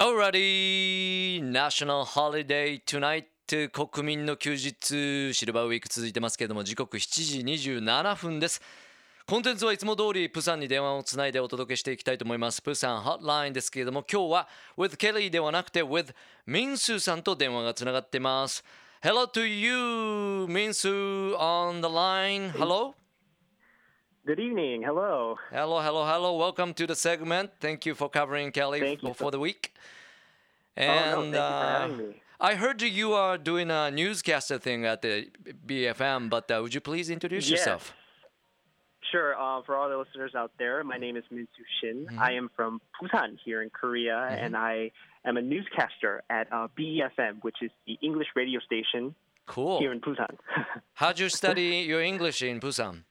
Alrighty! National Holiday Tonight. 国民の休日シルバーウィーク続いてますけれども時刻7時27分です。コンテンツはいつも通りプサンに電話をつないでお届けしていきたいと思います。プサンホットラインですけれども今日は with Kelly ではなくて with ミンスーさんと電話がつながってます。Hello to you ミンスー on the line. Hello? Good evening. Hello. Hello, hello, hello. Welcome to the segment. Thank you for covering Kelly Thank for, for the week. oh, no, And thank you for uh, having me. I heard you are doing a newscaster thing at the BFM, but uh, would you please introduce Yes. yourself? Sure. Uh, for all the listeners out there, my name is Minsu Shin. Mm-hmm. I am from Busan here in Korea, and I am a newscaster at uh, BEFM, which is the English radio station Cool. here in Busan. How'd you study your English in Busan?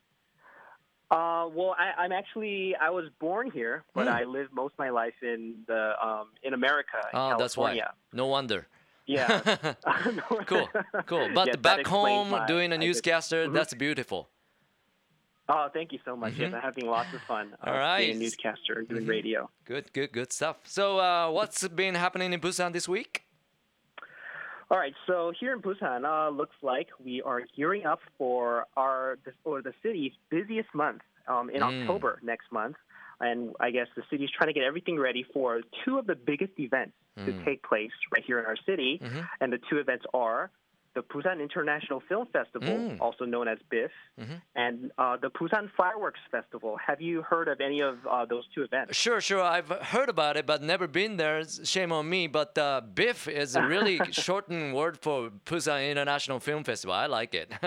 Uh, well, I, I'm actually I was born here, but Hmm. I lived most of my life in the um, in America, in Oh, that's why. California. No wonder. Yeah. Cool, cool. But Yes, back home, doing a newscaster, Mhm. that's beautiful. Oh, thank you so much. Yes, I'm having lots of fun. Uh, Mm-hmm. All right. Being a newscaster and doing Mhm. radio. Good, good, good stuff. So, uh, what's been happening in Busan this week? All right, so here in Busan, uh, looks like we are gearing up for our or the city's busiest month um, in Mm. October next month, and I guess the city's trying to get everything ready for two of the biggest events to Mm. take place right here in our city, Mhm. and the two events are the Busan International Film Festival, Mm. also known as BIF, Mhm. and uh, the Busan Fireworks Festival. Have you heard of any of uh, those two events? Sure, sure. I've heard about it, but never been there. Shame on me. But uh, BIF is a really shortened word for Busan International Film Festival. I like it.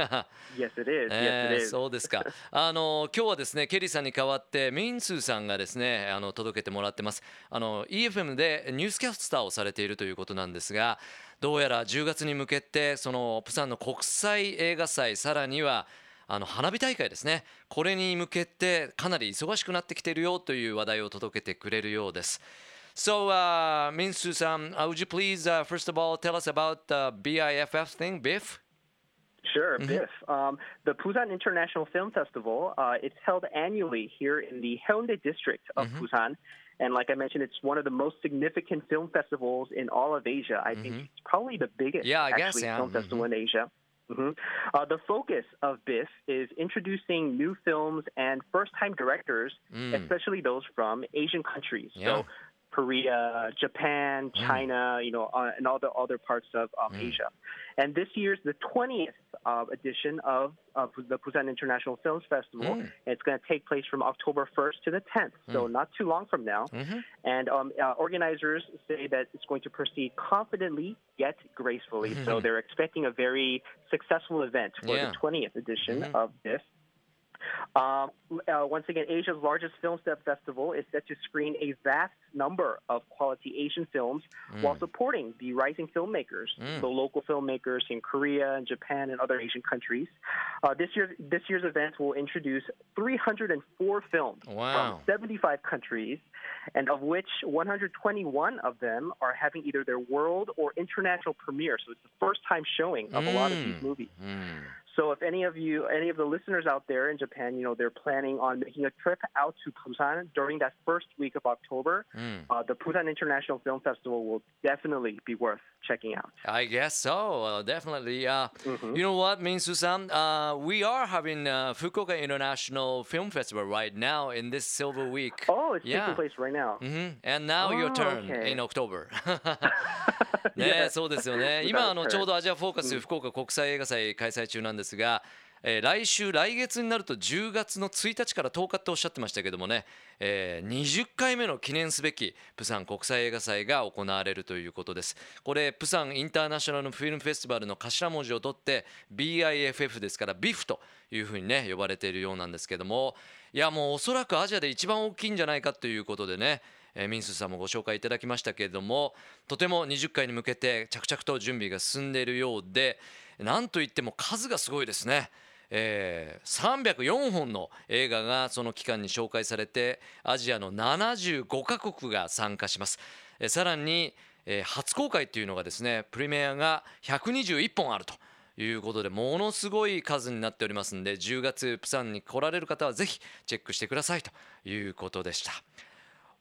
Yes, it is. え yes, ー it is. そうですか。あの今日はですね、ケリーさんに代わってミンスーさんがですね、あの届けてもらってます。あの EFM でニュースキャスターをされているということなんですが、 どうやら10月に向けてそのプサンの国際映画祭、さらにはあの花火大会ですね。これに向けてかなり忙しくなってきているよという話題を届けてくれるようです。So, uh, Minsu san, uh, would you please, uh, first of all, tell us about the BIFF thing, BIF? Sure, Mm-hmm. Biff. Um, the Busan International Film Festival, uh, it's held annually here in the Haeundae district of Mm-hmm. Busan. And like I mentioned, it's one of the most significant film festivals in all of Asia. I think it's probably the biggest Mm-hmm. Yeah, I guess, actually, yeah. film festival in Asia. hmm Uh, the focus of BIF is introducing new films and first-time directors, especially those from Asian countries. Mm. Yeah. So Korea, Japan, China, you know, uh, and all the other parts of um, Asia. And this year's the 20th uh, edition of, of the Busan International Films Festival. Mm. It's going to take place from October 1st to the 10th, so not too long from now. And um, uh, organizers say that it's going to proceed confidently yet gracefully. So they're expecting a very successful event for Yeah. the 20th edition of this. Um, uh, once again, Asia's largest film fe- festival is set to screen a vast number of quality Asian films while supporting the rising filmmakers, the local filmmakers in Korea and Japan and other Asian countries. Uh, this year, this year's event will introduce 304 films Wow. from 75 countries, and of which 121 of them are having either their world or international premiere. So it's the first time showing of a lot of these movies. So if any of you, any of the listeners out there in Japan, you know, they're planning on making a trip out to Busan during that first week of October, uh, the Busan International Film Festival will definitely be worth checking out. I guess so, uh, definitely. Uh, Mm-hmm. You know what, Minsu-san? Uh, we are having uh, Fukuoka International Film Festival right now in this Silver Week. Oh, it's Yeah. taking place right now. Mhm. And now your Oh, turn okay. in October. ね Yeah. そうですよね。 Without 今あの turn. ちょうどアジアフォーカス福岡国際映画祭開催中なんです が、えー来週来月になると10月の1日から10日っておっしゃってましたけどもね、えー20回目の記念すべきプサン国際映画祭が行われるということです。これプサンインターナショナルフィルムフェスティバルの頭文字を取って BIFF ですから BIF というふうにね呼ばれているようなんですけどもいやもうおそらくアジアで一番大きいんじゃないかということでねえーミンスさんもご紹介いただきましたけれどもとても20回に向けて着々と準備が進んでいるようでなんといっても数がすごいですね。えー304本の映画がその期間に紹介されてアジアの75カ国が参加します。えーさらに、えー初公開というのがですねプレミアが121本あると。いうことでものすごい数になっておりますんで10月プサンに来られる方はぜひチェックしてくださいということでした。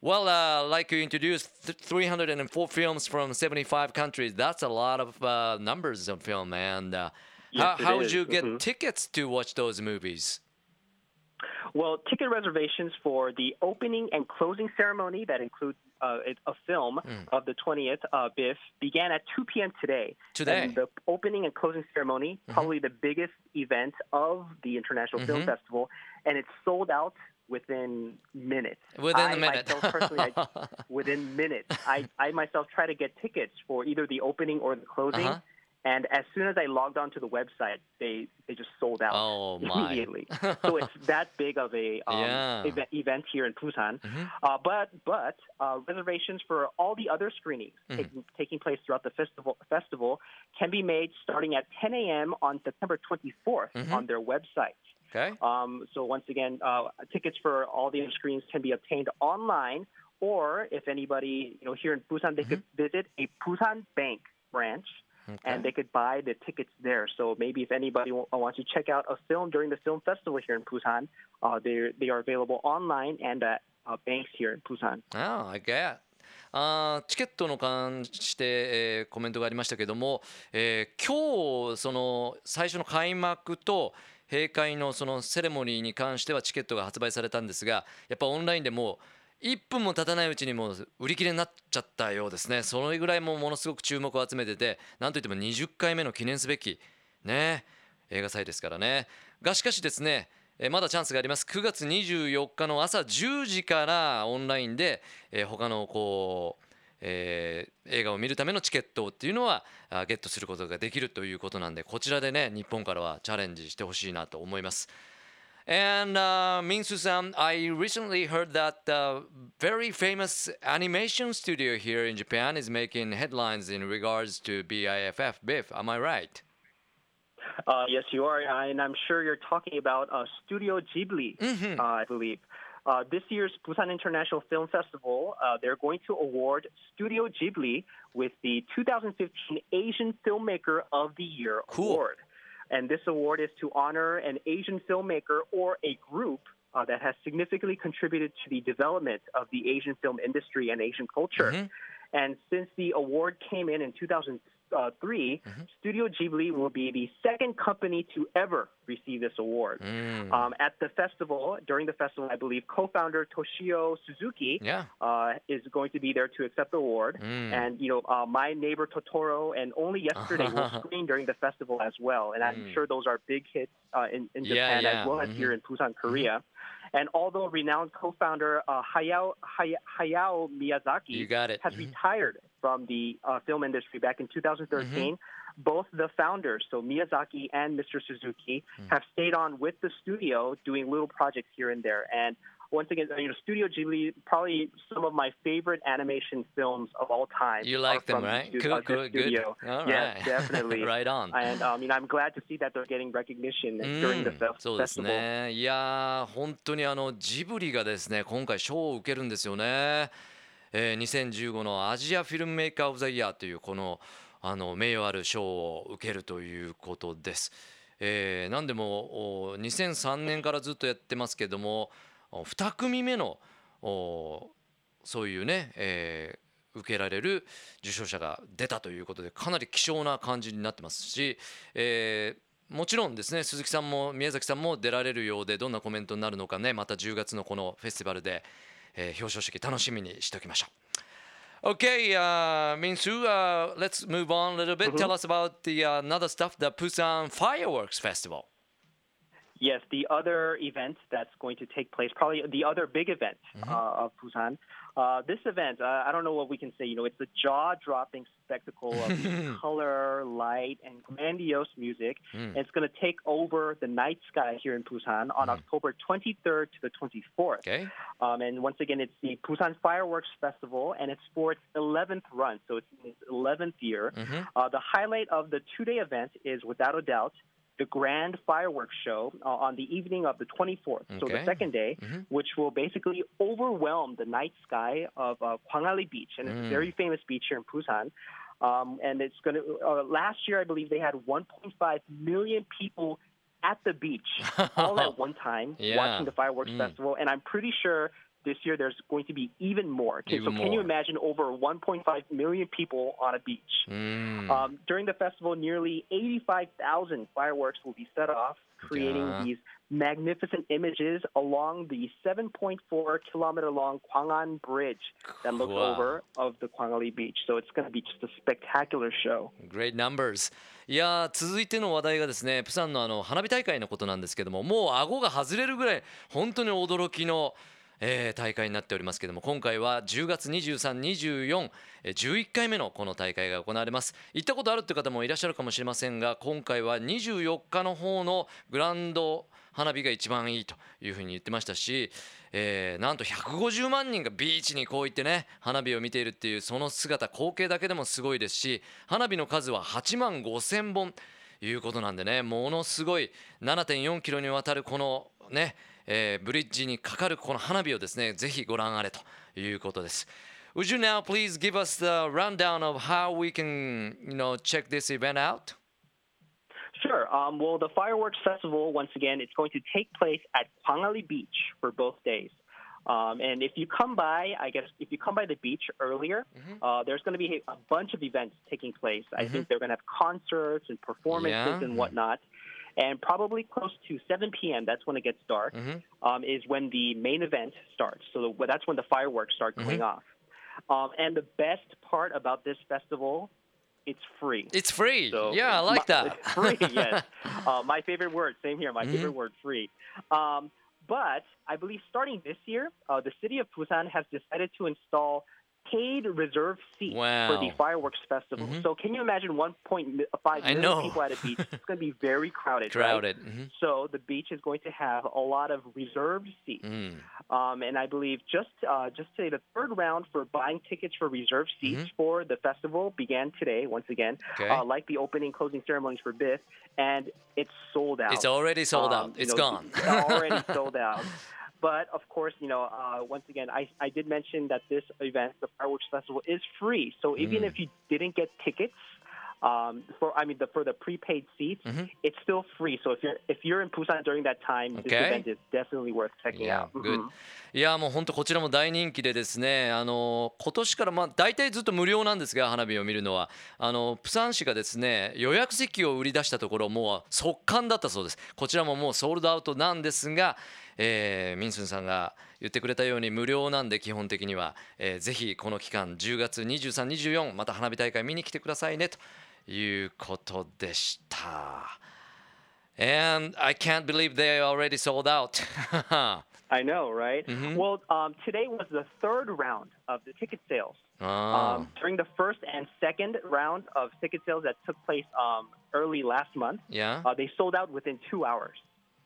Well, uh, like you introduced, th- 304 films from 75 countries. That's a lot of uh, numbers of film. And uh, Yes, how, how would you get Mhm. tickets to watch those movies? Well, ticket reservations for the opening and closing ceremony that includes uh, a film Mm. of the 20th uh, BIF began at 2 p.m. today. Today. And the opening and closing ceremony, Mm-hmm. probably the biggest event of the International Film Mhm. Festival, and it's sold out within minutes. Within I a minute. Myself, personally, I, within minutes. I, I myself try to get tickets for either the opening or the closing. Uh-huh. And as soon as I logged onto the website, they, they just sold out Oh, my. immediately. so it's that big of a um, Yeah. eve- event here in Busan. Mhm. Uh, but but uh, reservations for all the other screenings Mhm. taking, taking place throughout the festival festival can be made starting at 10 a.m. on September 24th Mhm. on their website. Okay. Um, so once again, uh, tickets for all the screens can be obtained online, or if anybody you know here in Busan, they mm-hmm. could visit a Busan Bank branch. Okay. And they could buy the tickets there. So maybe if anybody w- wants to check out a film during the film festival here in Busan, uh, they they are available online and at uh, banks here in Busan. Oh, I get. あチケットの関して、えー、コメントがありましたけども、えー、今日その最初の開幕と閉会のそのセレモニーに関してはチケットが発売されたんですがやっぱオンラインでもう1分も経たないうちにもう売り切れになっちゃったようですね。それぐらいもものすごく注目を集めててなんといっても20回目の記念すべきね映画祭ですからね。がしかしですねえまだチャンスがあります。9月24日の朝10時からオンラインで、え他のこう、えー映画を見るためのチケットっていうのはあゲットすることができるということなんでこちらでね日本からはチャレンジしてほしいなと思います。And uh, Minsu-san, I recently heard that the very famous animation studio here in Japan is making headlines in regards to BIFF BIF. Am I right? Uh, yes, you are, and I'm sure you're talking about uh, Studio Ghibli, Mhm. uh, I believe. Uh, this year's Busan International Film Festival, uh, they're going to award Studio Ghibli with the 2015 Asian Filmmaker of the Year Cool. award. And this award is to honor an Asian filmmaker or a group uh, that has significantly contributed to the development of the Asian film industry and Asian culture. Mhm. And since the award came in in 2003, Mhm. Studio Ghibli will be the second company to ever receive this award. Mm. Um, at the festival, during the festival, I believe co-founder Toshio Suzuki yeah. uh, is going to be there to accept the award. Mm. And you know, uh, my neighbor Totoro, and only yesterday will screen during the festival as well. And I'm Mm. sure those are big hits uh, in, in Japan yeah. as well as Mhm. here in Busan, Korea. And although renowned co-founder uh, Hayao, Hay- Hayao Miyazaki You got it. has Mhm. retired from the uh, film industry back in 2013. Mm-hmm. Both the founders, so Miyazaki and Mr. Suzuki, Mm. have stayed on with the studio doing little projects here and there. And once again, you know, Studio Ghibli, probably some of my favorite animation films of all time. You like them, right? stu- Cool, uh, cool, good. studio. All Yes, right. definitely. right on. And um, you know, I'm glad to see that they're getting recognition う during the ん fe- そうです festival. ねいやー本当にあのジブリがですね今回賞を受けるんですよね、えー2015のアジアフィルムメーカー・オブ・ザ・イヤーというこのあの名誉ある賞を受けるということです、えー、なんでもお2003年からずっとやってますけどもお2組目のおそういうね、えー受けられる受賞者が出たということでかなり希少な感じになってますし、えーもちろんですね鈴木さんも宮崎さんも出られるようでどんなコメントになるのかねまた10月のこのフェスティバルで、えー表彰式楽しみにしておきましょう。Okay, uh, Minsu, uh, let's move on a little bit. Tell us about the uh, another stuff, the Busan Fireworks Festival. Yes, the other event that's going to take place, probably the other big event Mm-hmm. uh, of Busan. Uh, this event, uh, I don't know what we can say. You know, it's a jaw-dropping spectacle of color, light, and grandiose music. Mm. It's going to take over the night sky here in Busan on October 23rd to the 24th. Okay. Um, and once again, it's the Busan Fireworks Festival, and it's for its 11th run, so it's in its 11th year. Mhm. Uh, the highlight of the two-day event is, without a doubt, the grand fireworks show uh, on the evening of the 24th, so the second day, Mhm. which will basically overwhelm the night sky of uh, Gwangali Beach, and it's Mm. a very famous beach here in Busan. Um, and it's going to. Uh, last year, I believe they had 1.5 million people at the beach all at one time Yeah. watching the fireworks Mm. festival, and I'm pretty sure this year there's going to be even more. Okay, Even so can you more. imagine over 1.5 million people on a beach? うん。 Um, during the festival, nearly 85,000 fireworks will be set off, creating Yeah. these magnificent images along the 7.4 kilometer long Gwangan Bridge that looks Wow. over of the Gwangali Beach. So it's going to be just a spectacular show. Great numbers いやー続いての話題がですねプサンのあの花火大会のことなんですけどももう顎が外れるぐらい本当に驚きの、 えー大会になっておりますけども今回は10月2324、えー11回目のこの大会が行われます。行ったことあるって方もいらっしゃるかもしれませんが今回は24日の方のグランド花火が一番いいというふうに言ってましたし、えーなんと150万人がビーチにこう行ってね花火を見ているっていうその姿光景だけでもすごいですし花火の数は8万5千本いうことなんでねものすごい7.4キロにわたるこのね、えーブリッジにかかるこの花火をですねぜひご覧あれということです。Would you now please give us the rundown of how we can, you know, check this event out? Sure. Um, well, the fireworks festival, once again, it's going to take place at Kwangali Beach for both days. Um, and if you come by, I guess if you come by the beach earlier, uh, there's going to be a bunch of events taking place. I think they're going to have concerts and performances Yeah. and whatnot. And probably close to 7 p.m., that's when it gets dark, um, is when the main event starts. So the, that's when the fireworks start going off. Um, and the best part about this festival, it's free. It's free. So yeah, I like my- that. Free, yes. uh, my favorite word, same here. My Mhm. favorite word, free. Um, but I believe starting this year, uh, the city of Busan has decided to install paid reserve seats for the fireworks festival. Mhm. So can you imagine 1.5 I know. people at a beach? It's going to be very crowded. right? Crowded. Mhm. So the beach is going to have a lot of reserved seats. うん。Um, and I believe just uh, just today, the third round for buying tickets for reserved seats for the festival began today. Once again, Okay. uh, like the opening closing ceremonies for BIF, and it's sold out. It's already sold out. Um, you It's know, gone. already sold out. But of course, you know, uh, once again, I, I did mention that this event, the fireworks festival, is free. So even Mm. if you didn't get tickets. Um, for I mean the for the prepaid seats, Mhm. it's still free. So if you're if you're in Busan during that time, this Okay. event is definitely worth checking Yeah, out. good. Mhm. いやもう本当こちらも大人気でですねあの今年からまあ大体ずっと無料なんですが花火を見るのはあのプサン市がですね予約席を売り出したところもう速乾だったそうですこちらももうソールドアウトなんですが、えーミンスンさんが言ってくれたように無料なんで基本的には、えーぜひこの期間10月2324また花火大会見に来てくださいねということでした。And I can't believe they already sold out. I know, right? Mhm. Well, um, today was the third round of the ticket sales. あ Um, during the first and second round of ticket sales that took place um, early last month, ー、いや uh, they sold out within two hours.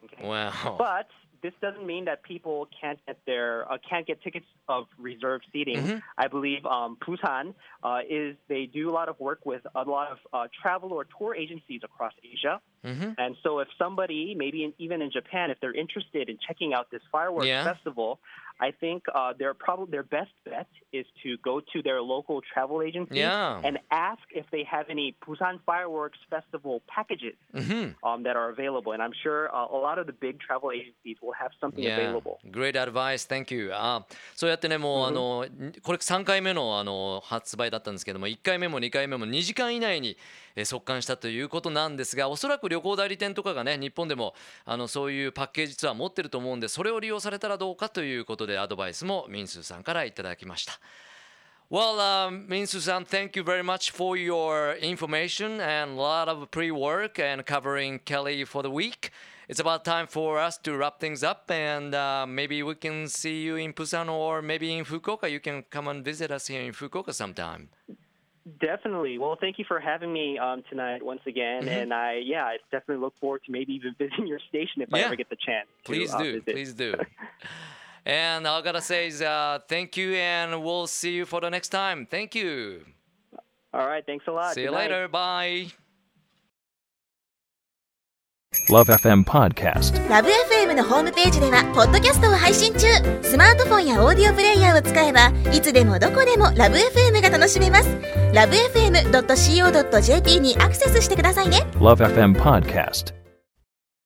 Okay. Wow. But this doesn't mean that people can't get their uh, can't get tickets of reserved seating. Mhm. I believe um, Busan uh, is they do a lot of work with a lot of uh, travel or tour agencies across Asia. Mhm. And so, if somebody, maybe in, even in Japan, if they're interested in checking out this fireworks Yeah. festival, I think uh, their probably their best bet is to go to their local travel agency Yeah. and ask if they have any Busan fireworks festival packages うん。 um, that are available. And I'm sure uh, a lot of the big travel agencies will have something Yeah. available. Great advice. Thank you. あそうやってね、もう、あの、これ3回目のあの発売だったんですけども、1回目も2回目も2時間以内に、えー 速乾したということなんですが、おそらく旅行代理店とかがね、日本でもあのそういうパッケージツアー持ってると思うんで、それを利用されたらどうかということで、アドバイスもミンスーさんからいただきました。Well, um, Min Susan, thank you very much for your information and a lot of pre-work and covering Kelly for the week. It's about time for us to wrap things up, and uh, maybe we can see you in Busan or maybe in Fukuoka. You can come and visit us here in Fukuoka sometime. Definitely. Well, thank you for having me um, tonight once again. Mm-hmm. And I, yeah, I definitely look forward to maybe even visiting your station if I Yeah. ever get the chance. to, Please uh, do, visit. please do. and I gotta say is uh, thank you, and we'll see you for the next time. Thank you. All right. Thanks a lot. See you Good night. later. Bye. Love FM Podcast. ラブ f m のホームページではポッドキャストを配信中スマートフォンやオーディオプレイヤーを使えばいつでもどこでもラブ f m が 楽しめますラブ FM.co.jp にアクセスしてくださいね Love FM Podcast.